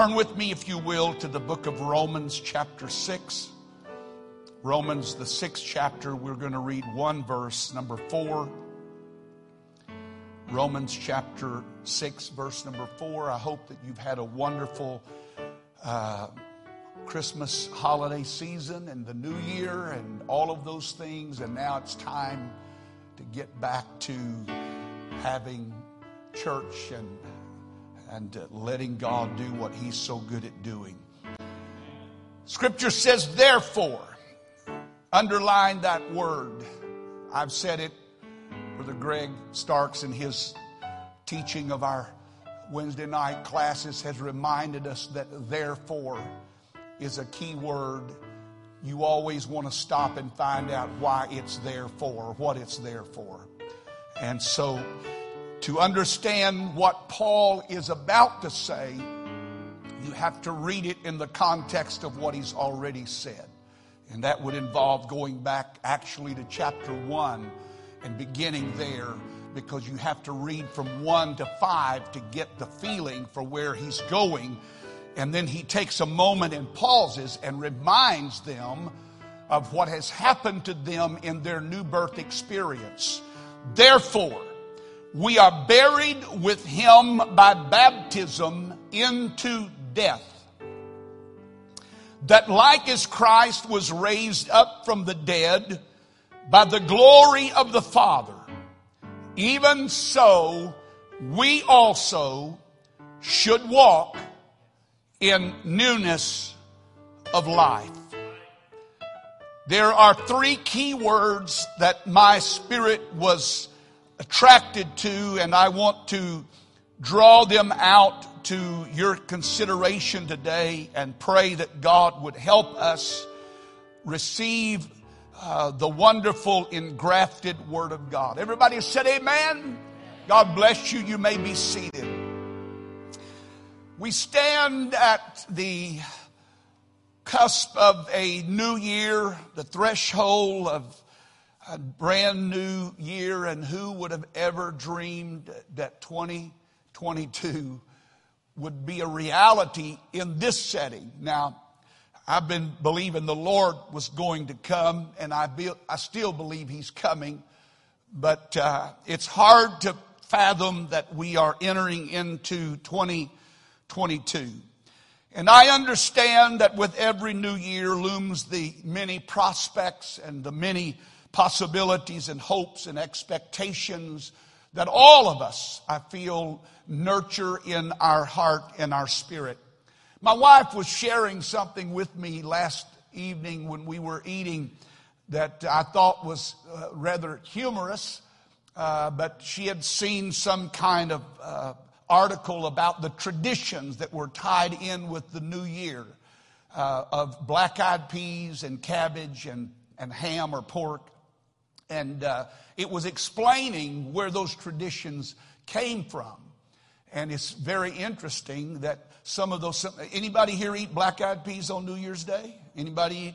Turn with me, if you will, to the book of Romans, chapter 6. Romans, the sixth chapter, we're going to read one verse, number four. Romans chapter 6, verse number 4. I hope that you've had a wonderful uh, Christmas holiday season and the new year and all of those things. And now it's time to get back to having church and, and uh, letting God do what He's so good at doing. Scripture says, therefore, underline that word. I've said it Brother Greg Starks in his teaching of our Wednesday night classes has reminded us that therefore is a key word. You always want to stop and find out why it's there for, what it's there for. And so to understand what Paul is about to say, you have to read it in the context of what he's already said. And that would involve going back actually to chapter 1 and beginning there because you have to read from 1 to 5 to get the feeling for where he's going. And then he takes a moment and pauses and reminds them of what has happened to them in their new birth experience. Therefore, we are buried with him by baptism into death. That like as Christ was raised up from the dead by the glory of the Father, even so we also should walk in newness of life. There are three key words that my spirit was attracted to, and I want to draw them out to your consideration today and pray that God would help us receive uh, the wonderful engrafted Word of God. Everybody said, Amen. God bless you. You may be seated. We stand at the cusp of a new year, the threshold of a brand new year, and who would have ever dreamed that 2022 would be a reality in this setting? Now, I've been believing the Lord was going to come, and I, be, I still believe He's coming. But uh, it's hard to fathom that we are entering into 2022. And I understand that with every new year looms the many prospects and the many possibilities and hopes and expectations that all of us, I feel, nurture in our heart and our spirit. My wife was sharing something with me last evening when we were eating that I thought was uh, rather humorous, uh, but she had seen some kind of uh, article about the traditions that were tied in with the new year uh, of black eyed peas and cabbage and, and ham or pork. And uh, it was explaining where those traditions came from. And it's very interesting that some of those, anybody here eat black eyed peas on New Year's Day? Anybody eat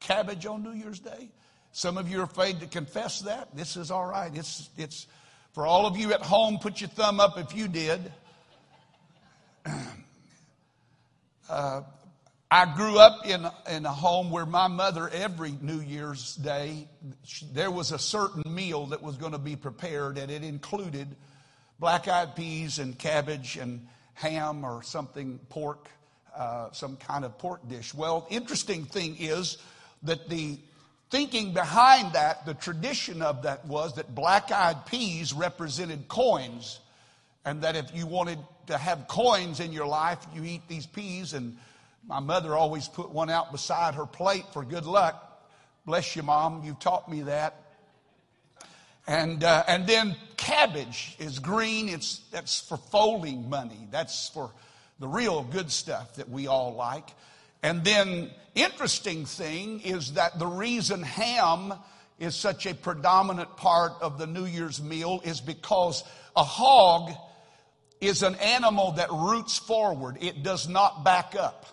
cabbage on New Year's Day? Some of you are afraid to confess that. This is all right. It's, it's, for all of you at home, put your thumb up if you did. Uh, I grew up in, in a home where my mother, every New Year's Day, she, there was a certain meal that was going to be prepared, and it included black eyed peas and cabbage and ham or something, pork, uh, some kind of pork dish. Well, interesting thing is that the thinking behind that, the tradition of that was that black eyed peas represented coins, and that if you wanted to have coins in your life, you eat these peas. And my mother always put one out beside her plate for good luck. Bless you, Mom. You taught me that. And, uh, and then cabbage is green. It's, that's for folding money. That's for the real good stuff that we all like. And then interesting thing is that the reason ham is such a predominant part of the New Year's meal is because a hog is an animal that roots forward. It does not back up.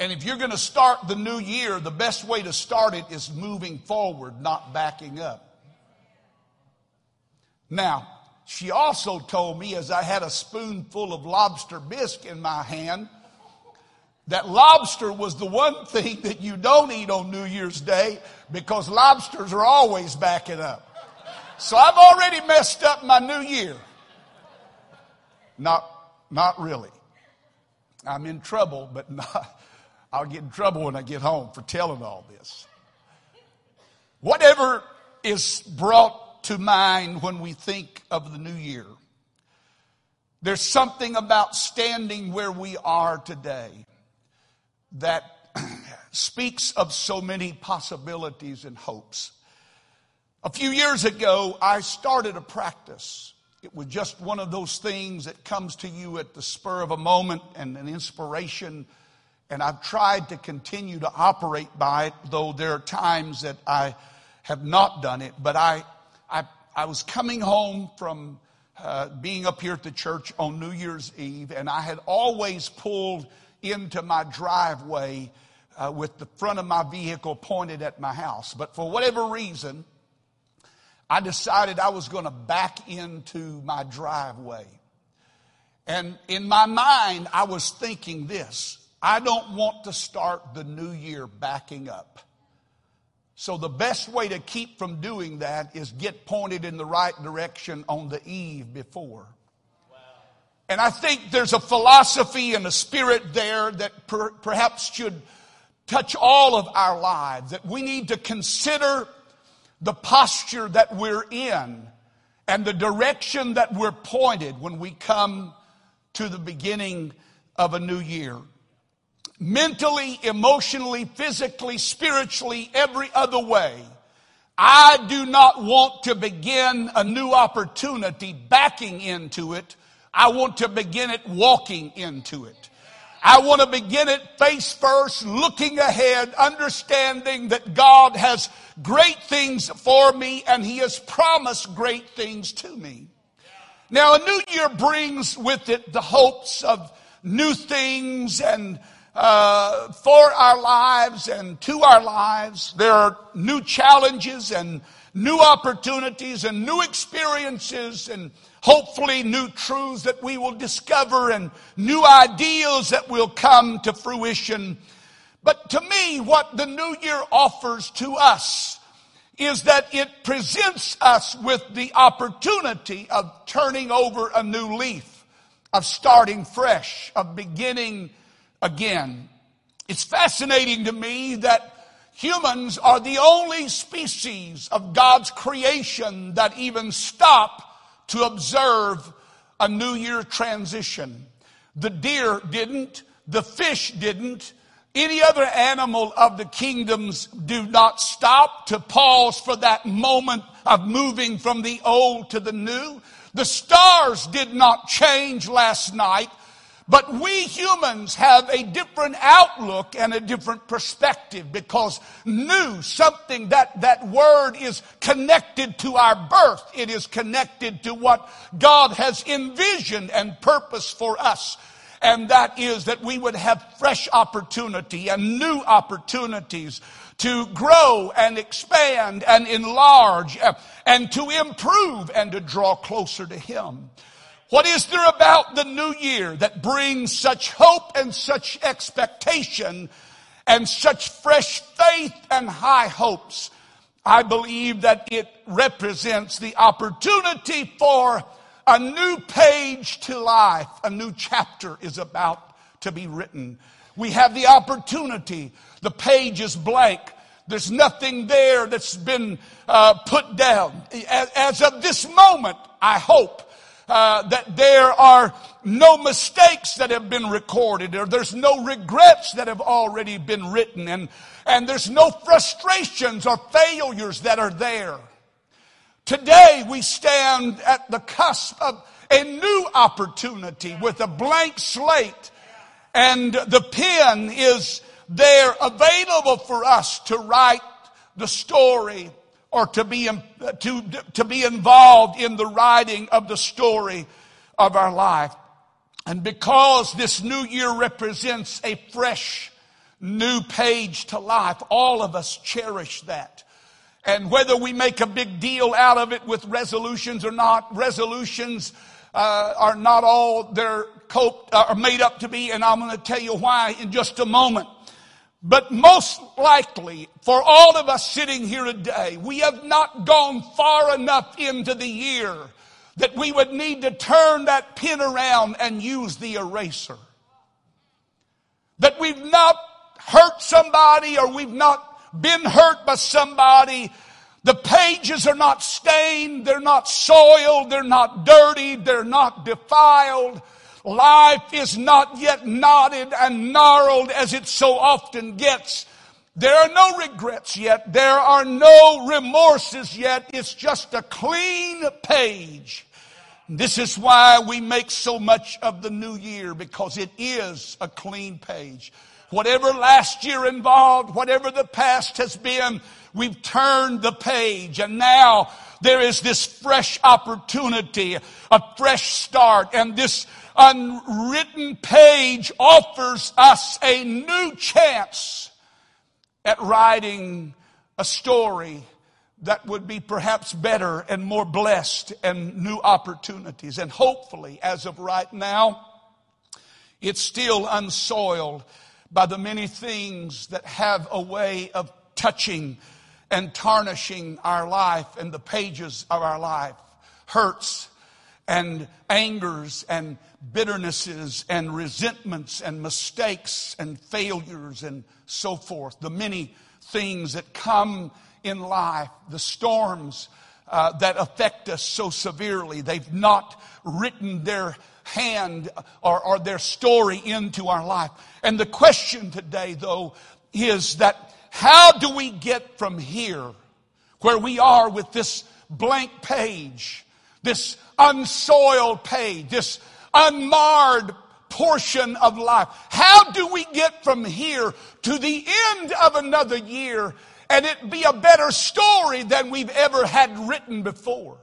And if you're going to start the new year, the best way to start it is moving forward, not backing up. Now, she also told me as I had a spoonful of lobster bisque in my hand that lobster was the one thing that you don't eat on New Year's Day because lobsters are always backing up. So I've already messed up my new year. Not, not really. I'm in trouble, but not, I'll get in trouble when I get home for telling all this. Whatever is brought to mind when we think of the new year, there's something about standing where we are today that speaks of so many possibilities and hopes. A few years ago, I started a practice. It was just one of those things that comes to you at the spur of a moment and an inspiration. And I've tried to continue to operate by it, though there are times that I have not done it. But I, I, I was coming home from uh, being up here at the church on New Year's Eve, and I had always pulled into my driveway uh, with the front of my vehicle pointed at my house. But for whatever reason, I decided I was going to back into my driveway. And in my mind, I was thinking this I don't want to start the new year backing up. So the best way to keep from doing that is get pointed in the right direction on the eve before. And I think there's a philosophy and a spirit there that per, perhaps should touch all of our lives, that we need to consider the posture that we're in and the direction that we're pointed when we come to the beginning of a new year. Mentally, emotionally, physically, spiritually, every other way. I do not want to begin a new opportunity backing into it I want to begin it walking into it. I want to begin it face first, looking ahead, understanding that God has great things for me and He has promised great things to me. Now, a new year brings with it the hopes of new things and uh, for our lives and to our lives. There are new challenges and new opportunities and new experiences and hopefully new truths that we will discover and new ideals that will come to fruition. But to me, what the new year offers to us is that it presents us with the opportunity of turning over a new leaf, of starting fresh, of beginning again. It's fascinating to me that humans are the only species of God's creation that even stop to observe a New Year transition. The deer didn't, the fish didn't, any other animal of the kingdoms do not stop to pause for that moment of moving from the old to the new. The stars did not change last night. But we humans have a different outlook and a different perspective because new, something that, that word is connected to our birth. It is connected to what God has envisioned and purpose for us. And that is that we would have fresh opportunity and new opportunities to grow and expand and enlarge and to improve and to draw closer to Him. What is there about the new year that brings such hope and such expectation and such fresh faith and high hopes? I believe that it represents the opportunity for a new page to life. A new chapter is about to be written. We have the opportunity. The page is blank. There's nothing there that's been uh, put down. As, as of this moment, I hope uh, that there are no mistakes that have been recorded or there's no regrets that have already been written and, and there's no frustrations or failures that are there. Today we stand at the cusp of a new opportunity with a blank slate and the pen is there available for us to write the story or to be, to, to be involved in the writing of the story of our life. And because this new year represents a fresh new page to life, all of us cherish that. And whether we make a big deal out of it with resolutions or not, resolutions uh, are not all they're coped, uh, are made up to be, and I'm going to tell you why in just a moment. But most likely, for all of us sitting here today, we have not gone far enough into the year that we would need to turn that pen around and use the eraser. That we've not hurt somebody or we've not been hurt by somebody. The pages are not stained, they're not soiled, they're not dirty, they're not defiled. Life is not yet knotted and gnarled as it so often gets. There are no regrets yet. There are no remorses yet. It's just a clean page. This is why we make so much of the new year because it is a clean page. Whatever last year involved, whatever the past has been, we've turned the page and now there is this fresh opportunity, a fresh start, and this unwritten page offers us a new chance at writing a story that would be perhaps better and more blessed and new opportunities. And hopefully, as of right now, it's still unsoiled by the many things that have a way of touching and tarnishing our life and the pages of our life. Hurts and angers and bitternesses and resentments and mistakes and failures and so forth. The many things that come in life, the storms uh, that affect us so severely. They've not written their hand or, or their story into our life. And the question today, though, is that how do we get from here, where we are with this blank page, this unsoiled page, this unmarred portion of life. How do we get from here to the end of another year and it be a better story than we've ever had written before?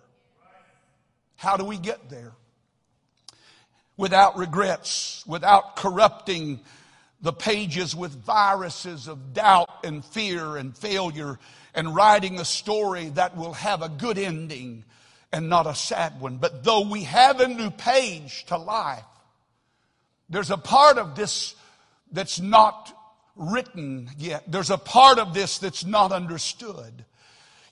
How do we get there? Without regrets, without corrupting the pages with viruses of doubt and fear and failure, and writing a story that will have a good ending and not a sad one. But though we have a new page to life, there's a part of this that's not written yet. There's a part of this that's not understood.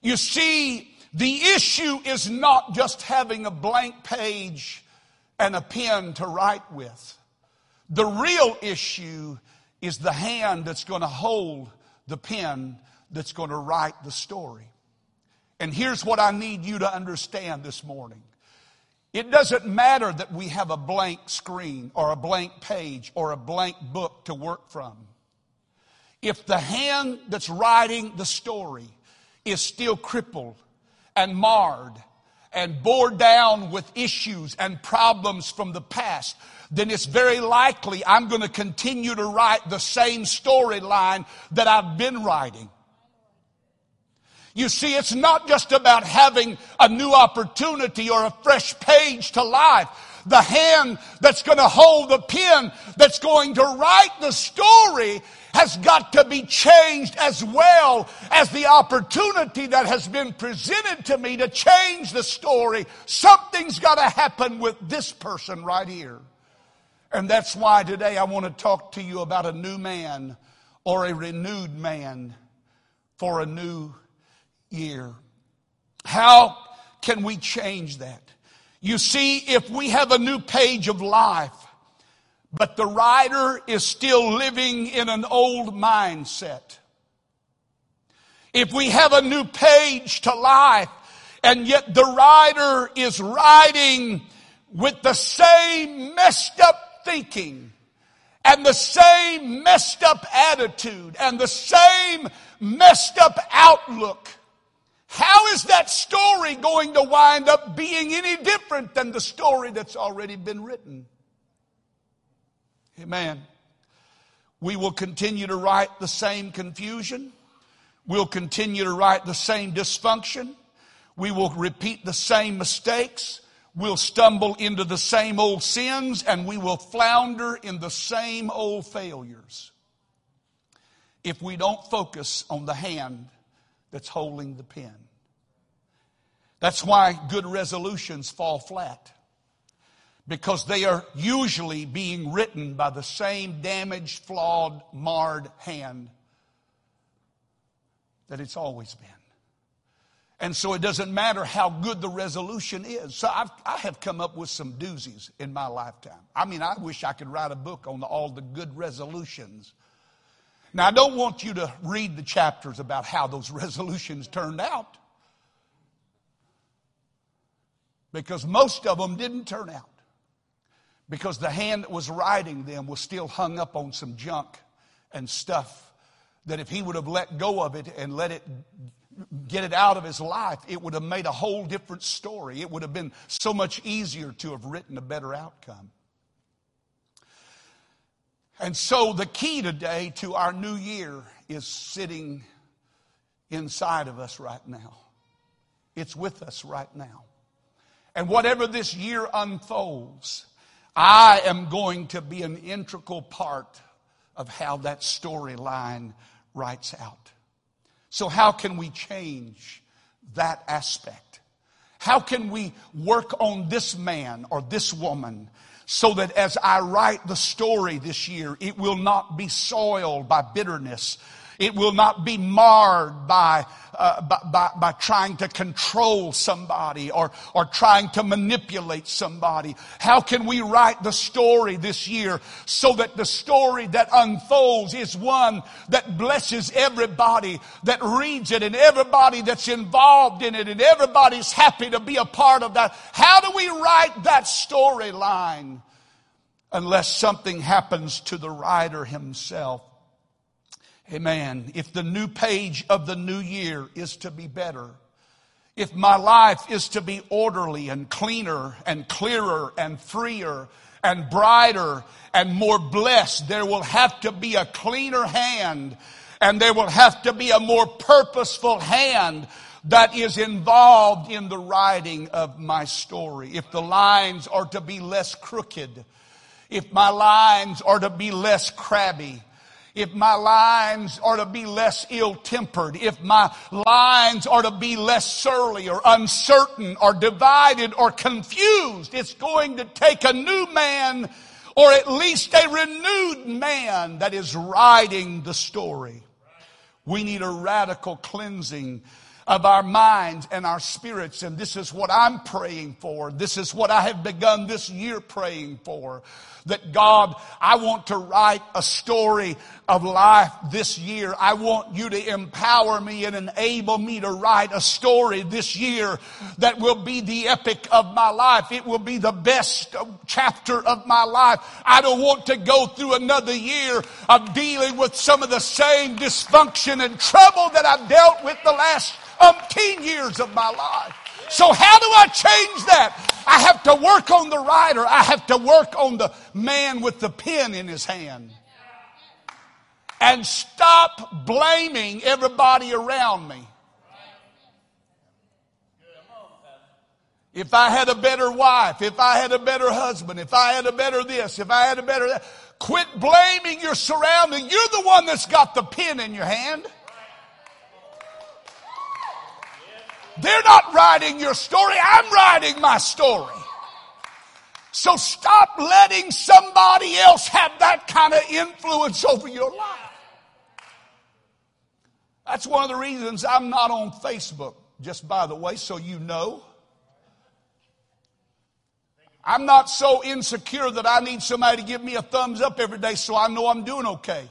You see, the issue is not just having a blank page and a pen to write with. The real issue is the hand that's going to hold the pen that's going to write the story. And here's what I need you to understand this morning. It doesn't matter that we have a blank screen or a blank page or a blank book to work from. If the hand that's writing the story is still crippled and marred and bore down with issues and problems from the past, then it's very likely I'm going to continue to write the same storyline that I've been writing. You see, it's not just about having a new opportunity or a fresh page to life. The hand that's going to hold the pen that's going to write the story has got to be changed as well as the opportunity that has been presented to me to change the story. Something's got to happen with this person right here. And that's why today I want to talk to you about a new man or a renewed man for a new year. How can we change that? You see, if we have a new page of life, but the writer is still living in an old mindset. If we have a new page to life, and yet the writer is writing with the same messed up thinking, and the same messed up attitude, and the same messed up outlook, how is that story going to wind up being any different than the story that's already been written? Amen. We will continue to write the same confusion. We'll continue to write the same dysfunction. We will repeat the same mistakes. We'll stumble into the same old sins and we will flounder in the same old failures if we don't focus on the hand that's holding the pen. That's why good resolutions fall flat. Because they are usually being written by the same damaged, flawed, marred hand that it's always been. And so it doesn't matter how good the resolution is. So I've, I have come up with some doozies in my lifetime. I mean, I wish I could write a book on all the good resolutions. Now, I don't want you to read the chapters about how those resolutions turned out. Because most of them didn't turn out. Because the hand that was writing them was still hung up on some junk and stuff that if he would have let go of it and let it get it out of his life, it would have made a whole different story. It would have been so much easier to have written a better outcome. And so the key today to our new year is sitting inside of us right now. It's with us right now. And whatever this year unfolds, I am going to be an integral part of how that storyline writes out. So, how can we change that aspect? How can we work on this man or this woman so that as I write the story this year, it will not be soiled by bitterness, it will not be marred by, uh, by, by, by, trying to control somebody or, or trying to manipulate somebody. How can we write the story this year so that the story that unfolds is one that blesses everybody that reads it and everybody that's involved in it and everybody's happy to be a part of that? How do we write that storyline unless something happens to the writer himself? Amen. If the new page of the new year is to be better, if my life is to be orderly and cleaner and clearer and freer and brighter and more blessed, there will have to be a cleaner hand and there will have to be a more purposeful hand that is involved in the writing of my story. If the lines are to be less crooked, if my lines are to be less crabby, if my lines are to be less ill tempered, if my lines are to be less surly or uncertain or divided or confused, it's going to take a new man or at least a renewed man that is writing the story. We need a radical cleansing of our minds and our spirits. And this is what I'm praying for. This is what I have begun this year praying for. That God, I want to write a story of life this year. I want you to empower me and enable me to write a story this year that will be the epic of my life. It will be the best chapter of my life. I don't want to go through another year of dealing with some of the same dysfunction and trouble that I've dealt with the last umpteen years of my life. So how do I change that? I have to work on the writer. I have to work on the man with the pen in his hand. And stop blaming everybody around me. If I had a better wife, if I had a better husband, if I had a better this, if I had a better that, quit blaming your surrounding. You're the one that's got the pen in your hand. They're not writing your story. I'm writing my story. So stop letting somebody else have that kind of influence over your life. That's one of the reasons I'm not on Facebook, just by the way, so you know. I'm not so insecure that I need somebody to give me a thumbs up every day so I know I'm doing okay.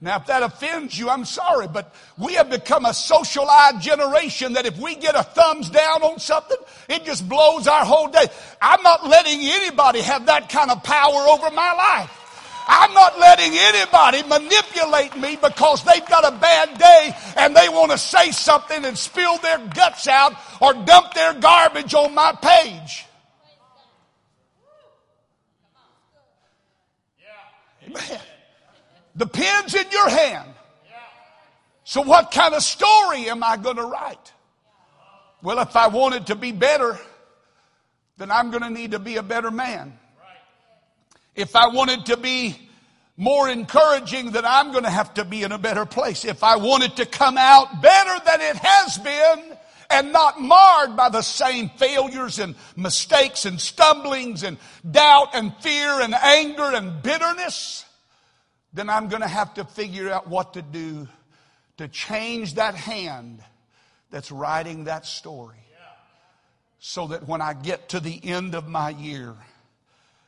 Now, if that offends you, I'm sorry, but we have become a socialized generation that if we get a thumbs down on something, it just blows our whole day. I'm not letting anybody have that kind of power over my life. I'm not letting anybody manipulate me because they've got a bad day and they want to say something and spill their guts out or dump their garbage on my page. Amen. The pen's in your hand. So what kind of story am I going to write? Well, if I want it to be better, then I'm going to need to be a better man. If I want it to be more encouraging then I'm going to have to be in a better place. If I want it to come out better than it has been and not marred by the same failures and mistakes and stumblings and doubt and fear and anger and bitterness, then I'm going to have to figure out what to do to change that hand that's writing that story so that when I get to the end of my year,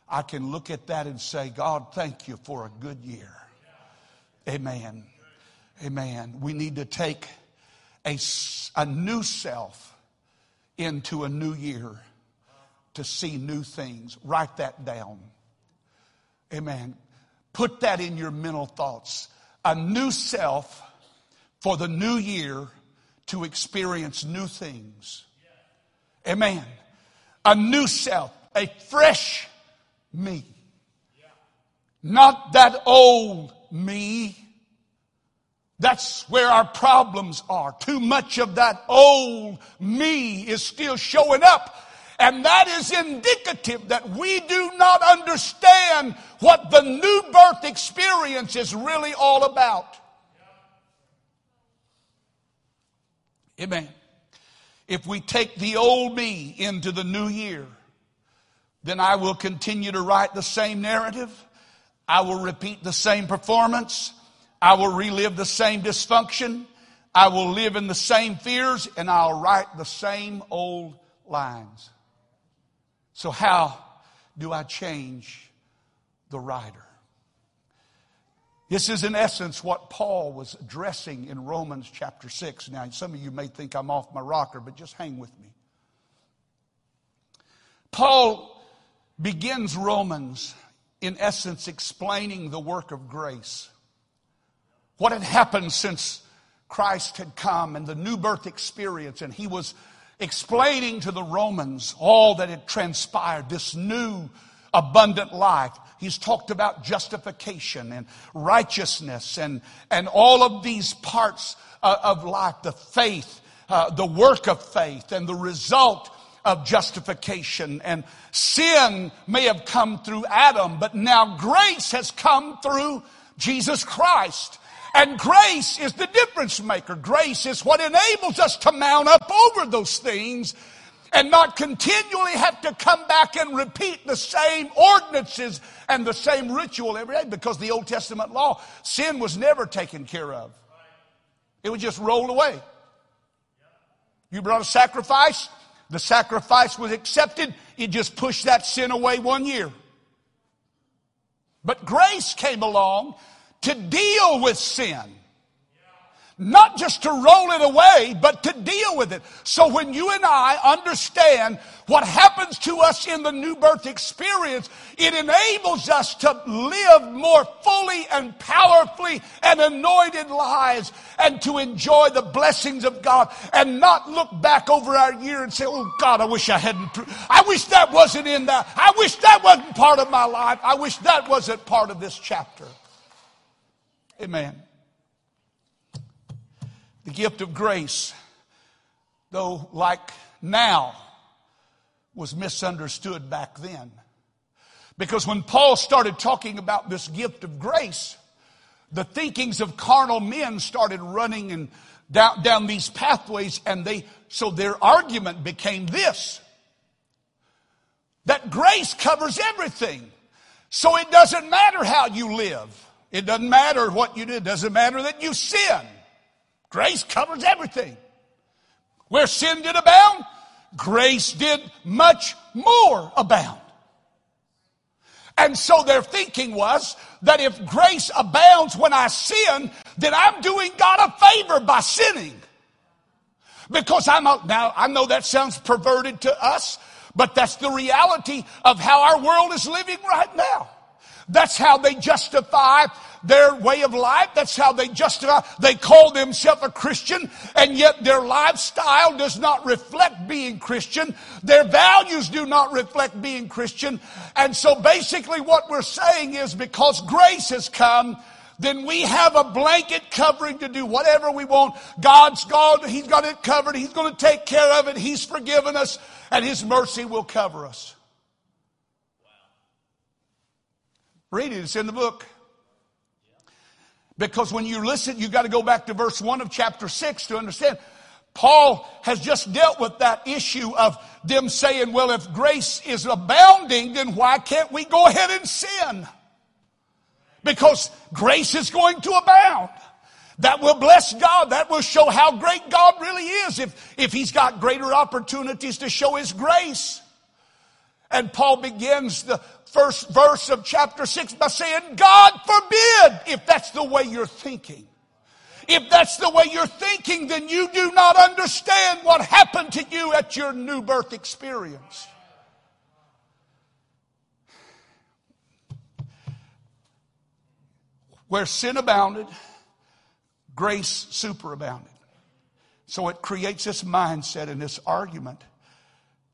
I can look at that and say, God, thank you for a good year. Amen. Amen. We need to take a, a new self into a new year to see new things. Write that down. Amen. Put that in your mental thoughts. A new self for the new year to experience new things. Amen. A new self, a fresh me. Not that old me. That's where our problems are. Too much of that old me is still showing up. And that is indicative that we do not understand what the new birth experience is really all about. Amen. If we take the old me into the new year, then I will continue to write the same narrative. I will repeat the same performance. I will relive the same dysfunction. I will live in the same fears and I'll write the same old lines. So, how do I change the writer? This is, in essence, what Paul was addressing in Romans chapter 6. Now, some of you may think I'm off my rocker, but just hang with me. Paul begins Romans, in essence, explaining the work of grace. What had happened since Christ had come and the new birth experience, and he was explaining to the Romans all that had transpired, this new abundant life. He's talked about justification and righteousness and, and all of these parts uh, of life, the faith, uh, the work of faith, and the result of justification. And sin may have come through Adam, but now grace has come through Jesus Christ. And grace is the difference maker. Grace is what enables us to mount up over those things and not continually have to come back and repeat the same ordinances and the same ritual every day because the Old Testament law, sin was never taken care of. It would just roll away. You brought a sacrifice, the sacrifice was accepted, it just pushed that sin away one year. But grace came along to deal with sin. Not just to roll it away, but to deal with it. So when you and I understand what happens to us in the new birth experience, it enables us to live more fully and powerfully and anointed lives and to enjoy the blessings of God and not look back over our year and say, Oh God, I wish I hadn't, I wish that wasn't in that. I wish that wasn't part of my life. I wish that wasn't part of this chapter. Amen. The gift of grace, though like now, was misunderstood back then. Because when Paul started talking about this gift of grace, the thinkings of carnal men started running and down, down these pathways and they, so their argument became this. That grace covers everything. So it doesn't matter how you live. It doesn't matter what you do. It doesn't matter that you sin. Grace covers everything. Where sin did abound, grace did much more abound. And so their thinking was that if grace abounds when I sin, then I'm doing God a favor by sinning. Because I'm now I know that sounds perverted to us, but that's the reality of how our world is living right now. That's how they justify their way of life. That's how they justify. They call themselves a Christian, and yet their lifestyle does not reflect being Christian. Their values do not reflect being Christian. And so basically what we're saying is because grace has come, then we have a blanket covering to do whatever we want. God's God, He's got it covered. He's going to take care of it. He's forgiven us, and His mercy will cover us. Read it, it's in the book. Because when you listen, you got to go back to verse 1 of chapter 6 to understand. Paul has just dealt with that issue of them saying, well, if grace is abounding, then why can't we go ahead and sin? Because grace is going to abound. That will bless God. That will show how great God really is if, if He's got greater opportunities to show His grace. And Paul begins the first verse of chapter 6 by saying, God forbid if that's the way you're thinking. If that's the way you're thinking, then you do not understand what happened to you at your new birth experience. Where sin abounded, grace superabounded. So it creates this mindset and this argument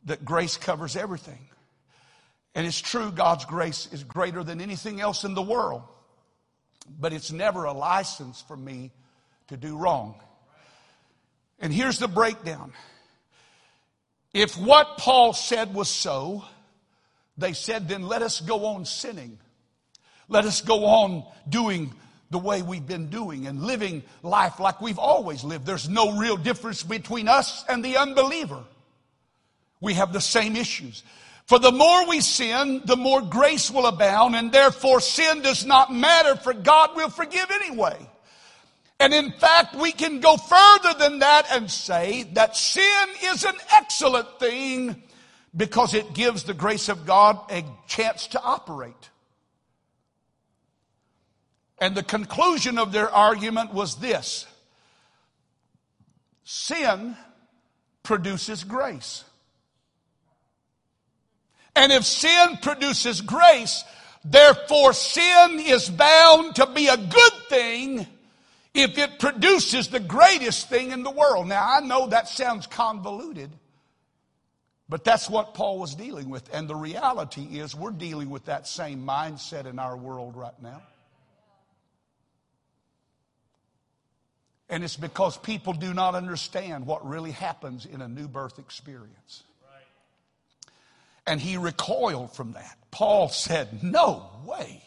that grace covers everything. And it's true, God's grace is greater than anything else in the world. But it's never a license for me to do wrong. And here's the breakdown. If what Paul said was so, they said, then let us go on sinning. Let us go on doing the way we've been doing and living life like we've always lived. There's no real difference between us and the unbeliever. We have the same issues. For the more we sin, the more grace will abound, and therefore sin does not matter, for God will forgive anyway. And in fact, we can go further than that and say that sin is an excellent thing because it gives the grace of God a chance to operate. And the conclusion of their argument was this sin produces grace. And if sin produces grace, therefore sin is bound to be a good thing if it produces the greatest thing in the world. Now, I know that sounds convoluted, but that's what Paul was dealing with. And the reality is, we're dealing with that same mindset in our world right now. And it's because people do not understand what really happens in a new birth experience. And he recoiled from that. Paul said, No way.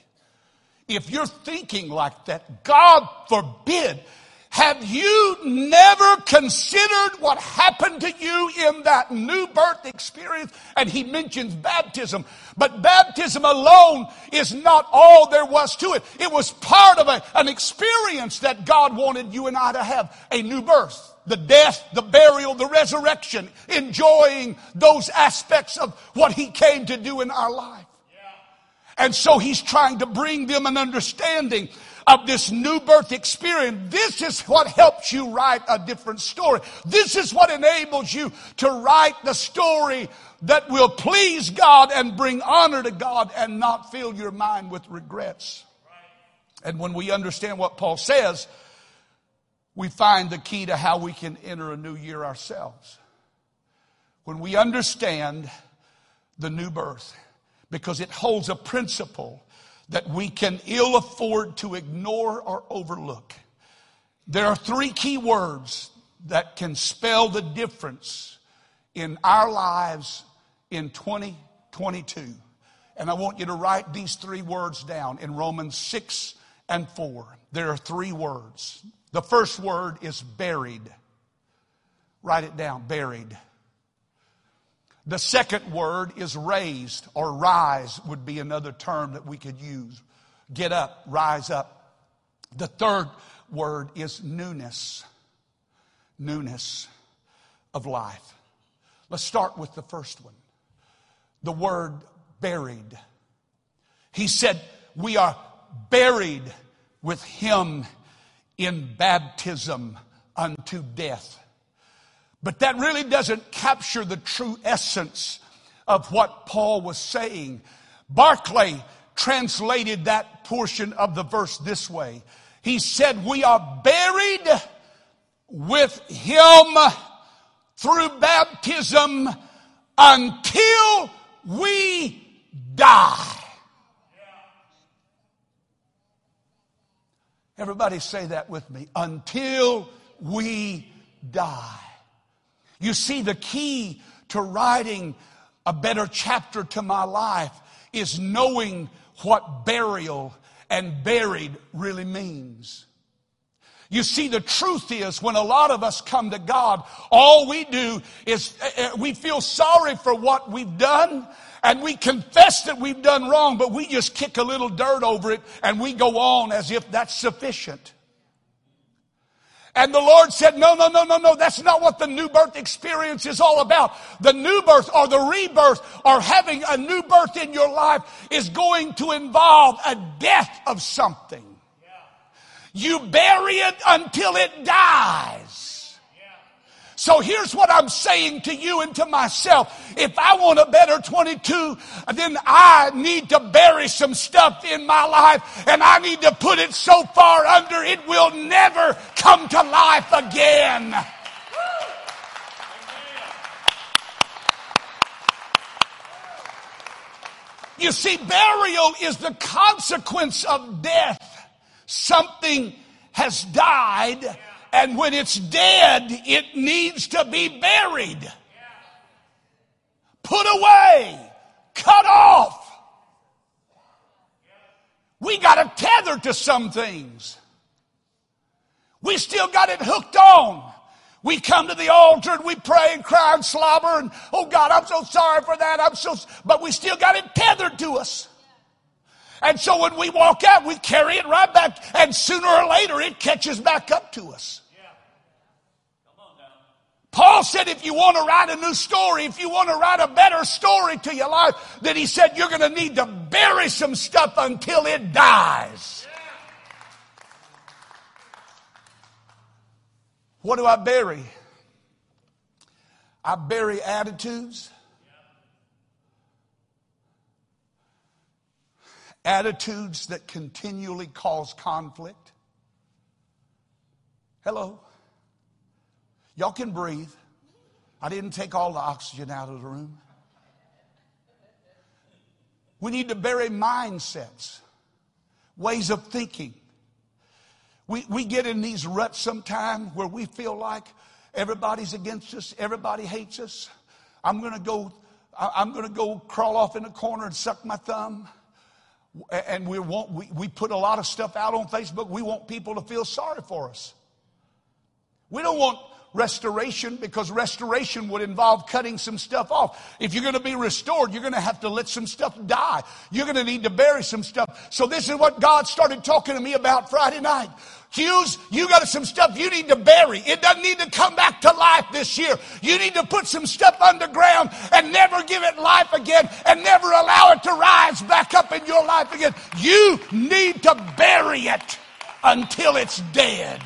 If you're thinking like that, God forbid, have you never considered what happened to you in that new birth experience? And he mentions baptism. But baptism alone is not all there was to it. It was part of a, an experience that God wanted you and I to have a new birth. The death, the burial, the resurrection, enjoying those aspects of what he came to do in our life. And so he's trying to bring them an understanding of this new birth experience. This is what helps you write a different story. This is what enables you to write the story that will please God and bring honor to God and not fill your mind with regrets. And when we understand what Paul says, we find the key to how we can enter a new year ourselves. When we understand the new birth, because it holds a principle that we can ill afford to ignore or overlook. There are three key words that can spell the difference in our lives in 2022. And I want you to write these three words down in Romans 6 and 4. There are three words. The first word is buried. Write it down, buried. The second word is raised or rise would be another term that we could use. Get up, rise up. The third word is newness. Newness of life. Let's start with the first one. The word buried. He said, We are buried with him in baptism unto death. But that really doesn't capture the true essence of what Paul was saying. Barclay translated that portion of the verse this way. He said, We are buried with him through baptism until we die. Everybody say that with me. Until we die. You see, the key to writing a better chapter to my life is knowing what burial and buried really means. You see, the truth is when a lot of us come to God, all we do is uh, uh, we feel sorry for what we've done and we confess that we've done wrong, but we just kick a little dirt over it and we go on as if that's sufficient. And the Lord said, no, no, no, no, no, that's not what the new birth experience is all about. The new birth or the rebirth or having a new birth in your life is going to involve a death of something. You bury it until it dies. So here's what I'm saying to you and to myself. If I want a better 22, then I need to bury some stuff in my life and I need to put it so far under it will never come to life again. You see, burial is the consequence of death. Something has died and when it's dead, it needs to be buried, put away, cut off. We got a tether to some things. We still got it hooked on. We come to the altar and we pray and cry and slobber and, oh God, I'm so sorry for that. I'm so, but we still got it tethered to us. And so when we walk out, we carry it right back and sooner or later it catches back up to us. Paul said if you want to write a new story, if you want to write a better story to your life, then he said you're going to need to bury some stuff until it dies. What do I bury? I bury attitudes. Attitudes that continually cause conflict. Hello. Y'all can breathe. I didn't take all the oxygen out of the room. We need to bury mindsets, ways of thinking. We, we get in these ruts sometimes where we feel like everybody's against us, everybody hates us. I'm going to go, I'm going to go crawl off in a corner and suck my thumb. And we, want, we, we put a lot of stuff out on Facebook. We want people to feel sorry for us. We don't want restoration because restoration would involve cutting some stuff off. If you're going to be restored, you're going to have to let some stuff die. You're going to need to bury some stuff. So this is what God started talking to me about Friday night. Hughes, you got some stuff you need to bury. It doesn't need to come back to life this year. You need to put some stuff underground and never give it life again and never allow it to rise back up in your life again. You need to bury it until it's dead.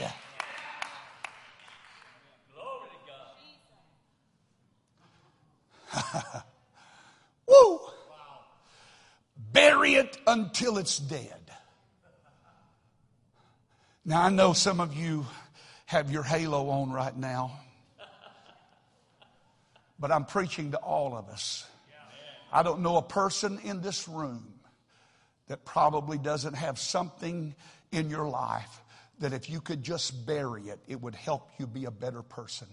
Woo! Bury it until it's dead. Now, I know some of you have your halo on right now, but I'm preaching to all of us. I don't know a person in this room that probably doesn't have something in your life that if you could just bury it, it would help you be a better person.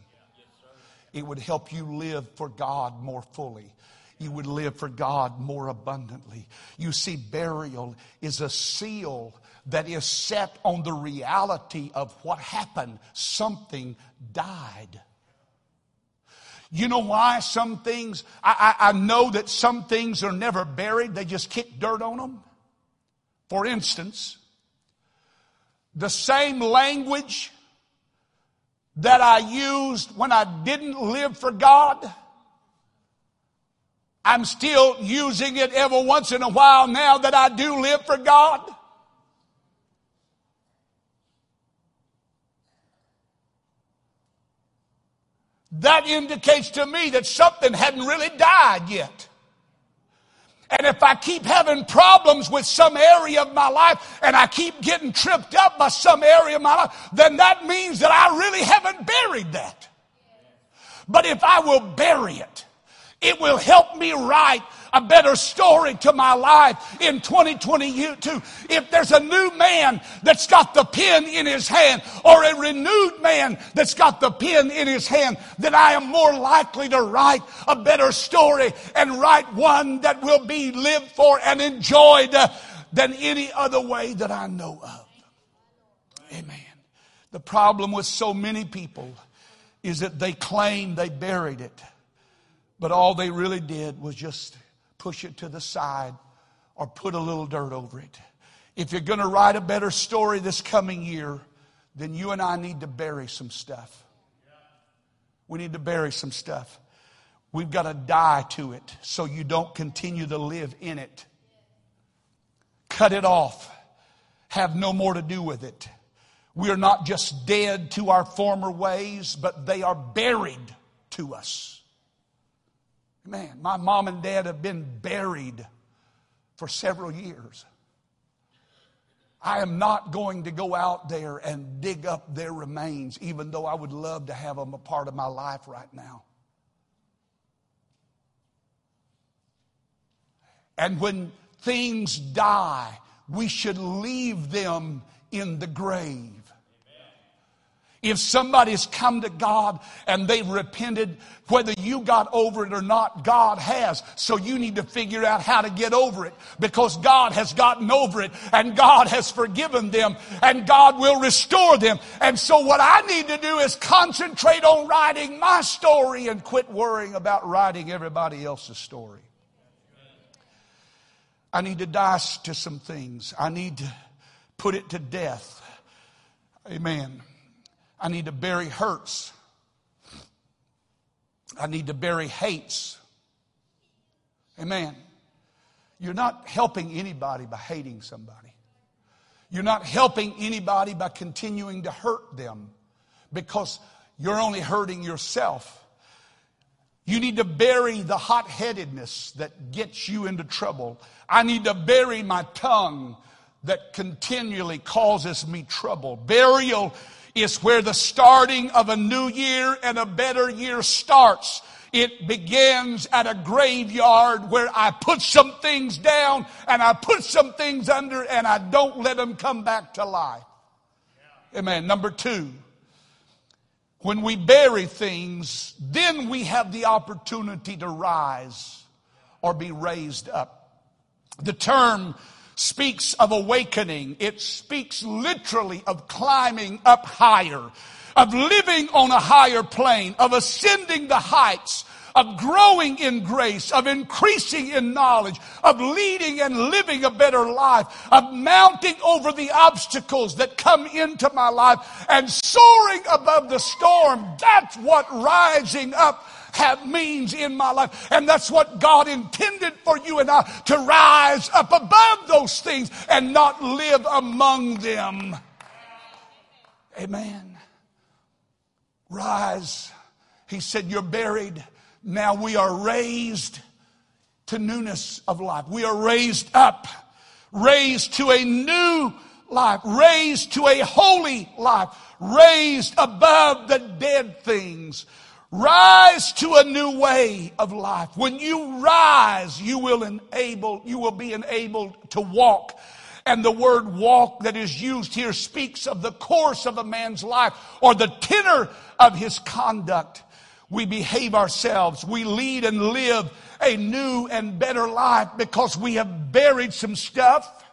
It would help you live for God more fully. You would live for God more abundantly. You see, burial is a seal that is set on the reality of what happened. Something died. You know why some things, I, I, I, know that some things are never buried, they just kick dirt on them. For instance, the same language that I used when I didn't live for God, I'm still using it every once in a while now that I do live for God. That indicates to me that something hadn't really died yet. And if I keep having problems with some area of my life and I keep getting tripped up by some area of my life, then that means that I really haven't buried that. But if I will bury it, it will help me write a better story to my life in 2022. If there's a new man that's got the pen in his hand or a renewed man that's got the pen in his hand, then I am more likely to write a better story and write one that will be lived for and enjoyed than any other way that I know of. Amen. The problem with so many people is that they claim they buried it, but all they really did was just push it to the side or put a little dirt over it. If you're going to write a better story this coming year, then you and I need to bury some stuff. We need to bury some stuff. We've got to die to it so you don't continue to live in it. Cut it off. Have no more to do with it. We are not just dead to our former ways, but they are buried to us. Man, my mom and dad have been buried for several years. I am not going to go out there and dig up their remains, even though I would love to have them a part of my life right now. And when things die, we should leave them in the grave. If somebody's come to God and they've repented, whether you got over it or not, God has. So you need to figure out how to get over it because God has gotten over it and God has forgiven them and God will restore them. And so what I need to do is concentrate on writing my story and quit worrying about writing everybody else's story. I need to die to some things. I need to put it to death. Amen. I need to bury hurts. I need to bury hates. Amen. You're not helping anybody by hating somebody. You're not helping anybody by continuing to hurt them because you're only hurting yourself. You need to bury the hot headedness that gets you into trouble. I need to bury my tongue that continually causes me trouble. Burial is where the starting of a new year and a better year starts. It begins at a graveyard where I put some things down and I put some things under and I don't let them come back to life. Amen. Number two, when we bury things, then we have the opportunity to rise or be raised up. The term speaks of awakening. It speaks literally of climbing up higher, of living on a higher plane, of ascending the heights, of growing in grace, of increasing in knowledge, of leading and living a better life, of mounting over the obstacles that come into my life and soaring above the storm. That's what rising up have means in my life. And that's what God intended for you and I to rise up above those things and not live among them. Amen. Rise. He said, You're buried. Now we are raised to newness of life. We are raised up, raised to a new life, raised to a holy life, raised above the dead things, Rise to a new way of life. When you rise, you will enable, you will be enabled to walk. And the word walk that is used here speaks of the course of a man's life or the tenor of his conduct. We behave ourselves. We lead and live a new and better life because we have buried some stuff.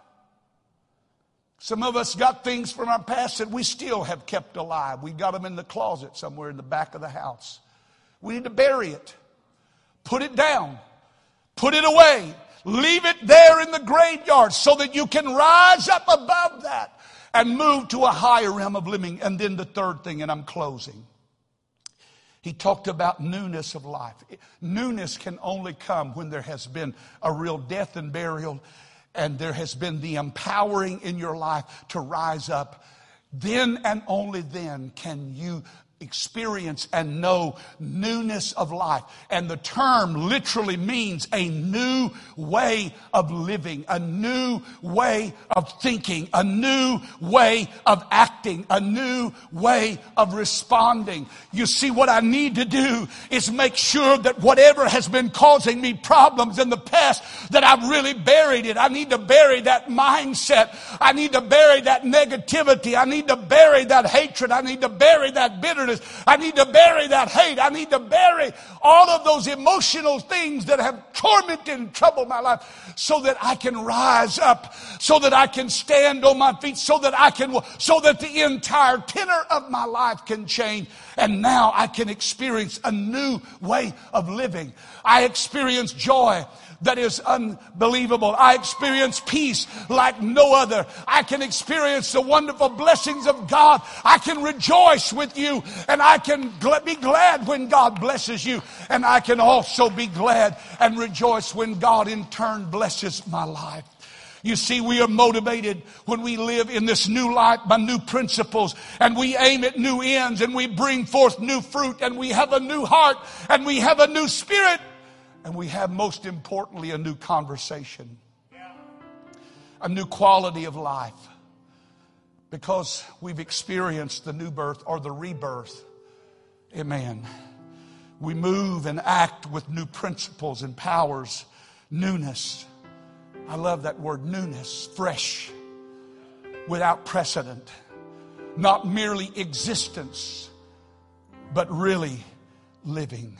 Some of us got things from our past that we still have kept alive. We got them in the closet somewhere in the back of the house. We need to bury it. Put it down. Put it away. Leave it there in the graveyard so that you can rise up above that and move to a higher realm of living. And then the third thing, and I'm closing. He talked about newness of life. Newness can only come when there has been a real death and burial and there has been the empowering in your life to rise up. Then and only then can you experience and know newness of life. And the term literally means a new way of living, a new way of thinking, a new way of acting, a new way of responding. You see, what I need to do is make sure that whatever has been causing me problems in the past, that I've really buried it. I need to bury that mindset. I need to bury that negativity. I need to bury that hatred. I need to bury that bitterness. Bitterness. I need to bury that hate. I need to bury all of those emotional things that have tormented and troubled my life so that I can rise up, so that I can stand on my feet, so that I can, so that the entire tenor of my life can change. And now I can experience a new way of living. I experience joy that is unbelievable. I experience peace like no other. I can experience the wonderful blessings of God. I can rejoice with you and I can be glad when God blesses you. And I can also be glad and rejoice when God in turn blesses my life. You see, we are motivated when we live in this new life by new principles and we aim at new ends and we bring forth new fruit and we have a new heart and we have a new spirit and we have, most importantly, a new conversation, a new quality of life. Because we've experienced the new birth or the rebirth. Amen. We move and act with new principles and powers, newness. I love that word, newness, fresh, without precedent, not merely existence, but really living.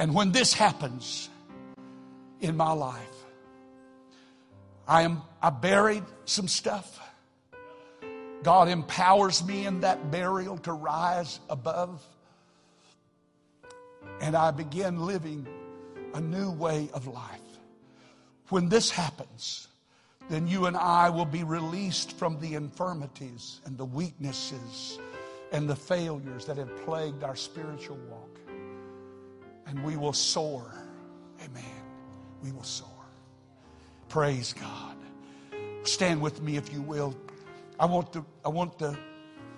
And when this happens in my life, I am I buried some stuff. God empowers me in that burial to rise above. And I begin living a new way of life. When this happens, then you and I will be released from the infirmities and the weaknesses and the failures that have plagued our spiritual walk and we will soar. Amen. We will soar. Praise God. Stand with me if you will. I want the, I want the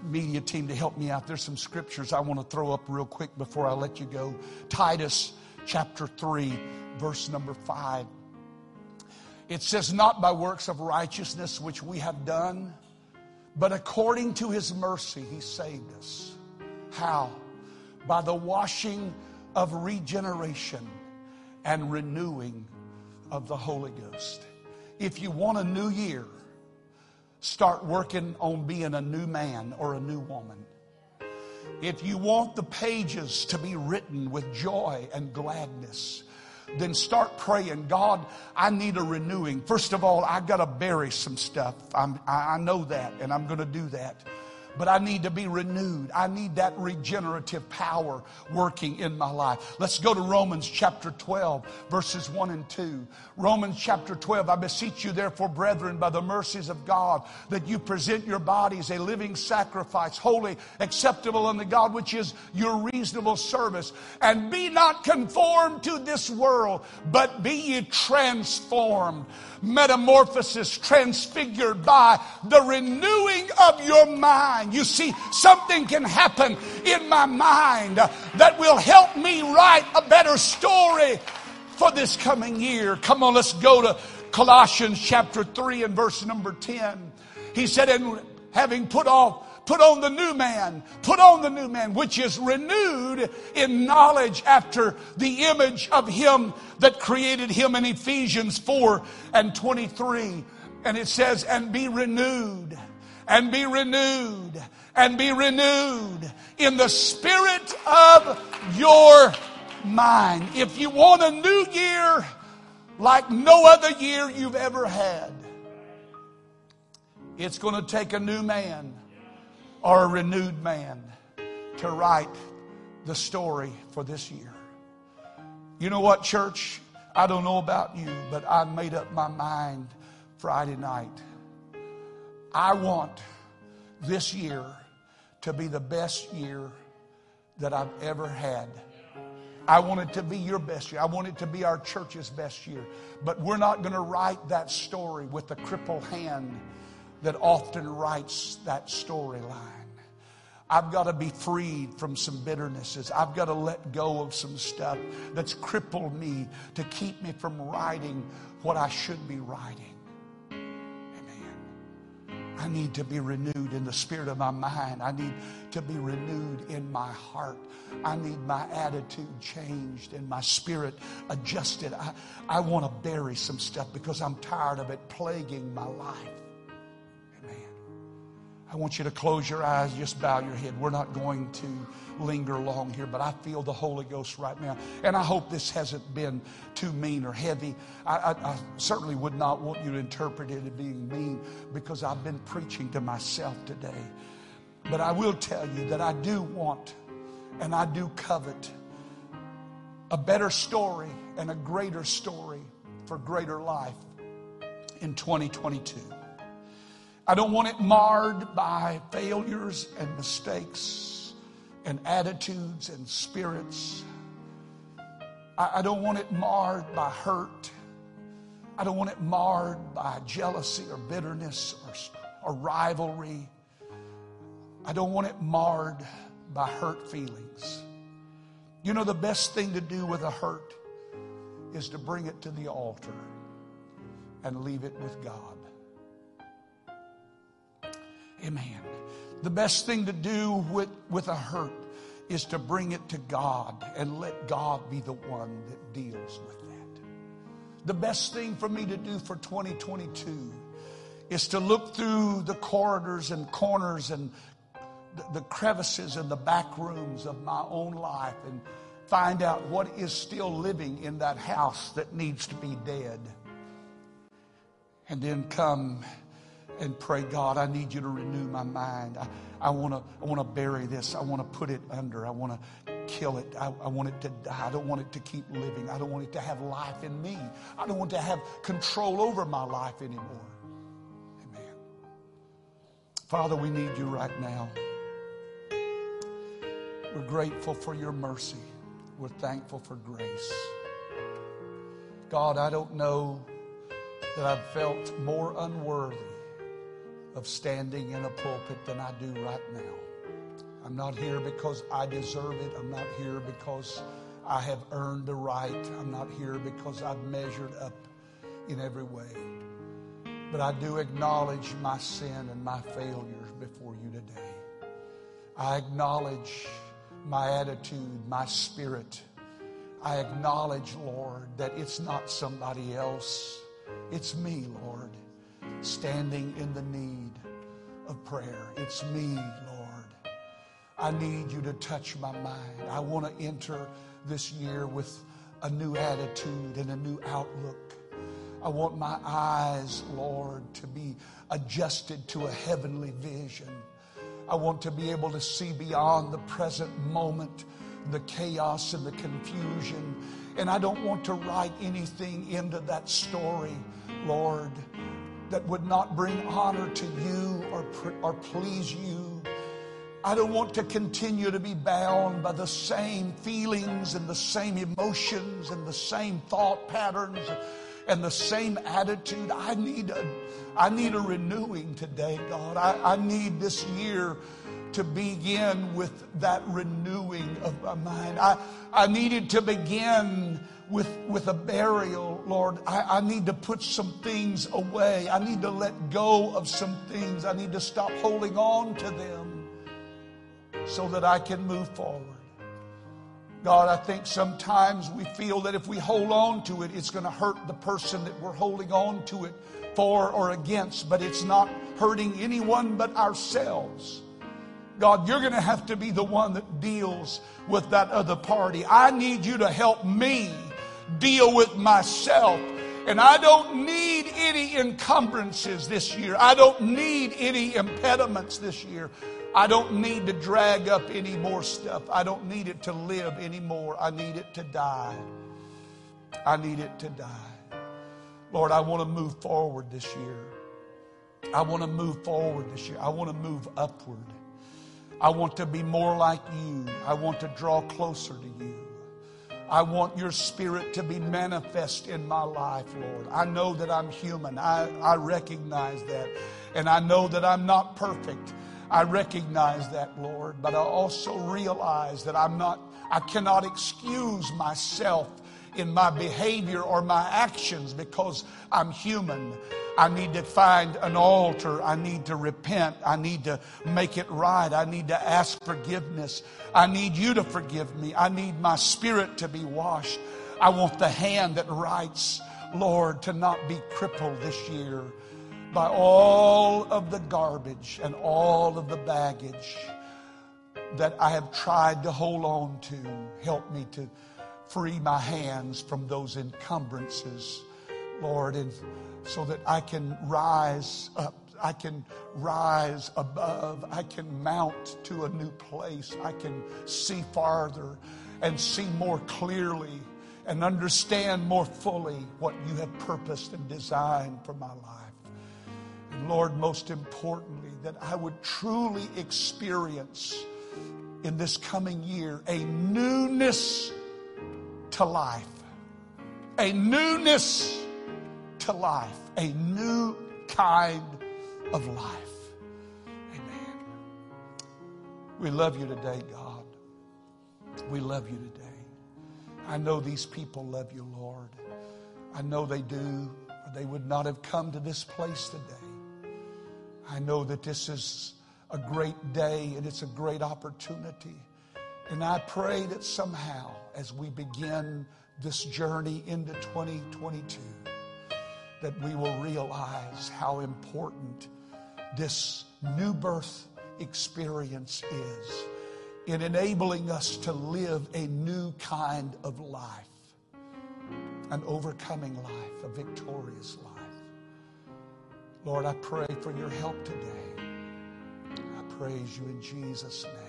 media team to help me out. There's some scriptures I want to throw up real quick before I let you go. Titus chapter 3, verse number 5. It says, Not by works of righteousness which we have done, but according to his mercy, he saved us. How? By the washing of regeneration and renewing of the Holy Ghost. If you want a new year, start working on being a new man or a new woman. If you want the pages to be written with joy and gladness, then start praying. God, I need a renewing. First of all, I got to bury some stuff. I'm, I know that, and I'm going to do that but I need to be renewed. I need that regenerative power working in my life. Let's go to Romans chapter 12, verses 1 and 2. Romans chapter 12, I beseech you, therefore, brethren, by the mercies of God, that you present your bodies a living sacrifice, holy, acceptable unto God, which is your reasonable service. And be not conformed to this world, but be ye transformed metamorphosis, transfigured by the renewing of your mind. You see, something can happen in my mind that will help me write a better story for this coming year. Come on, let's go to Colossians chapter 3 and verse number 10. He said, and having put off Put on the new man. Put on the new man, which is renewed in knowledge after the image of him that created him in Ephesians 4 and 23. And it says, and be renewed, and be renewed, and be renewed in the spirit of your mind. If you want a new year like no other year you've ever had, it's going to take a new man or a renewed man to write the story for this year. You know what, church? I don't know about you, but I made up my mind Friday night. I want this year to be the best year that I've ever had. I want it to be your best year. I want it to be our church's best year. But we're not going to write that story with the crippled hand that often writes that storyline. I've got to be freed from some bitternesses. I've got to let go of some stuff that's crippled me to keep me from writing what I should be writing. I need to be renewed in the spirit of my mind. I need to be renewed in my heart. I need my attitude changed and my spirit adjusted. I, I want to bury some stuff because I'm tired of it plaguing my life. I want you to close your eyes, just bow your head. We're not going to linger long here, but I feel the Holy Ghost right now. And I hope this hasn't been too mean or heavy. I, I, I certainly would not want you to interpret it as being mean because I've been preaching to myself today. But I will tell you that I do want and I do covet a better story and a greater story for greater life in 2022. I don't want it marred by failures and mistakes and attitudes and spirits. I, I don't want it marred by hurt. I don't want it marred by jealousy or bitterness or, or rivalry. I don't want it marred by hurt feelings. You know, the best thing to do with a hurt is to bring it to the altar and leave it with God. Amen. The best thing to do with, with a hurt is to bring it to God and let God be the one that deals with that. The best thing for me to do for 2022 is to look through the corridors and corners and the, the crevices and the back rooms of my own life and find out what is still living in that house that needs to be dead. And then come and pray, God, I need you to renew my mind. I, I want to I wanna bury this. I want to put it under. I want to kill it. I, I want it to die. I don't want it to keep living. I don't want it to have life in me. I don't want to have control over my life anymore. Amen. Father, we need you right now. We're grateful for your mercy. We're thankful for grace. God, I don't know that I've felt more unworthy of standing in a pulpit than I do right now. I'm not here because I deserve it. I'm not here because I have earned the right. I'm not here because I've measured up in every way. But I do acknowledge my sin and my failures before you today. I acknowledge my attitude, my spirit. I acknowledge, Lord, that it's not somebody else. It's me, Lord standing in the need prayer. It's me, Lord. I need you to touch my mind. I want to enter this year with a new attitude and a new outlook. I want my eyes, Lord, to be adjusted to a heavenly vision. I want to be able to see beyond the present moment, the chaos and the confusion. And I don't want to write anything into that story, Lord, that would not bring honor to you or, or please you. I don't want to continue to be bound by the same feelings and the same emotions and the same thought patterns and the same attitude. I need a, I need a renewing today, God. I, I need this year to begin with that renewing of my mind. I, I needed to begin with, with a burial, Lord. I, I need to put some things away. I need to let go of some things. I need to stop holding on to them so that I can move forward. God, I think sometimes we feel that if we hold on to it, it's going to hurt the person that we're holding on to it for or against, but it's not hurting anyone but ourselves. God, you're going to have to be the one that deals with that other party. I need you to help me deal with myself. And I don't need any encumbrances this year. I don't need any impediments this year. I don't need to drag up any more stuff. I don't need it to live anymore. I need it to die. I need it to die. Lord, I want to move forward this year. I want to move forward this year. I want to move upward. I want to be more like you. I want to draw closer to you. I want your spirit to be manifest in my life, Lord. I know that I'm human. I, I recognize that. And I know that I'm not perfect. I recognize that, Lord. But I also realize that I'm not, I cannot excuse myself in my behavior or my actions because I'm human. I need to find an altar. I need to repent. I need to make it right. I need to ask forgiveness. I need you to forgive me. I need my spirit to be washed. I want the hand that writes, Lord, to not be crippled this year, by all of the garbage and all of the baggage that I have tried to hold on to. Help me to free my hands from those encumbrances, Lord, and so that I can rise up. I can rise above. I can mount to a new place. I can see farther and see more clearly and understand more fully what you have purposed and designed for my life. And Lord, most importantly, that I would truly experience in this coming year a newness to life. A newness to life. A new kind of life. Amen. We love you today, God. We love you today. I know these people love you, Lord. I know they do, they would not have come to this place today. I know that this is a great day and it's a great opportunity. And I pray that somehow, as we begin this journey into 2022, that we will realize how important this new birth experience is in enabling us to live a new kind of life, an overcoming life, a victorious life. Lord, I pray for your help today. I praise you in Jesus' name.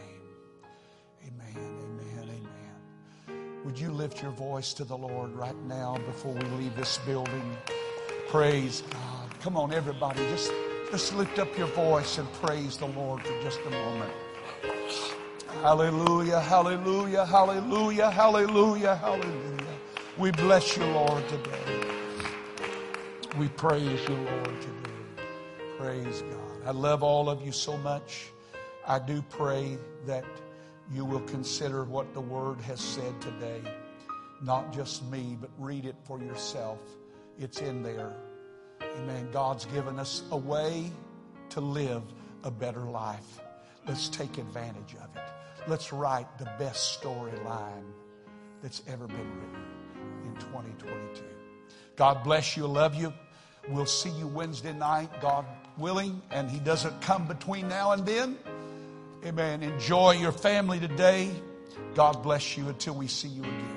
Would you lift your voice to the Lord right now before we leave this building? Praise God. Come on, everybody, just, just lift up your voice and praise the Lord for just a moment. Hallelujah, hallelujah, hallelujah, hallelujah, hallelujah. We bless you, Lord, today. We praise you, Lord, today. Praise God. I love all of you so much. I do pray that you will consider what the Word has said today. Not just me, but read it for yourself. It's in there. Amen. God's given us a way to live a better life. Let's take advantage of it. Let's write the best storyline that's ever been written in 2022. God bless you. Love you. We'll see you Wednesday night, God willing, and He doesn't come between now and then. Amen. Enjoy your family today. God bless you until we see you again.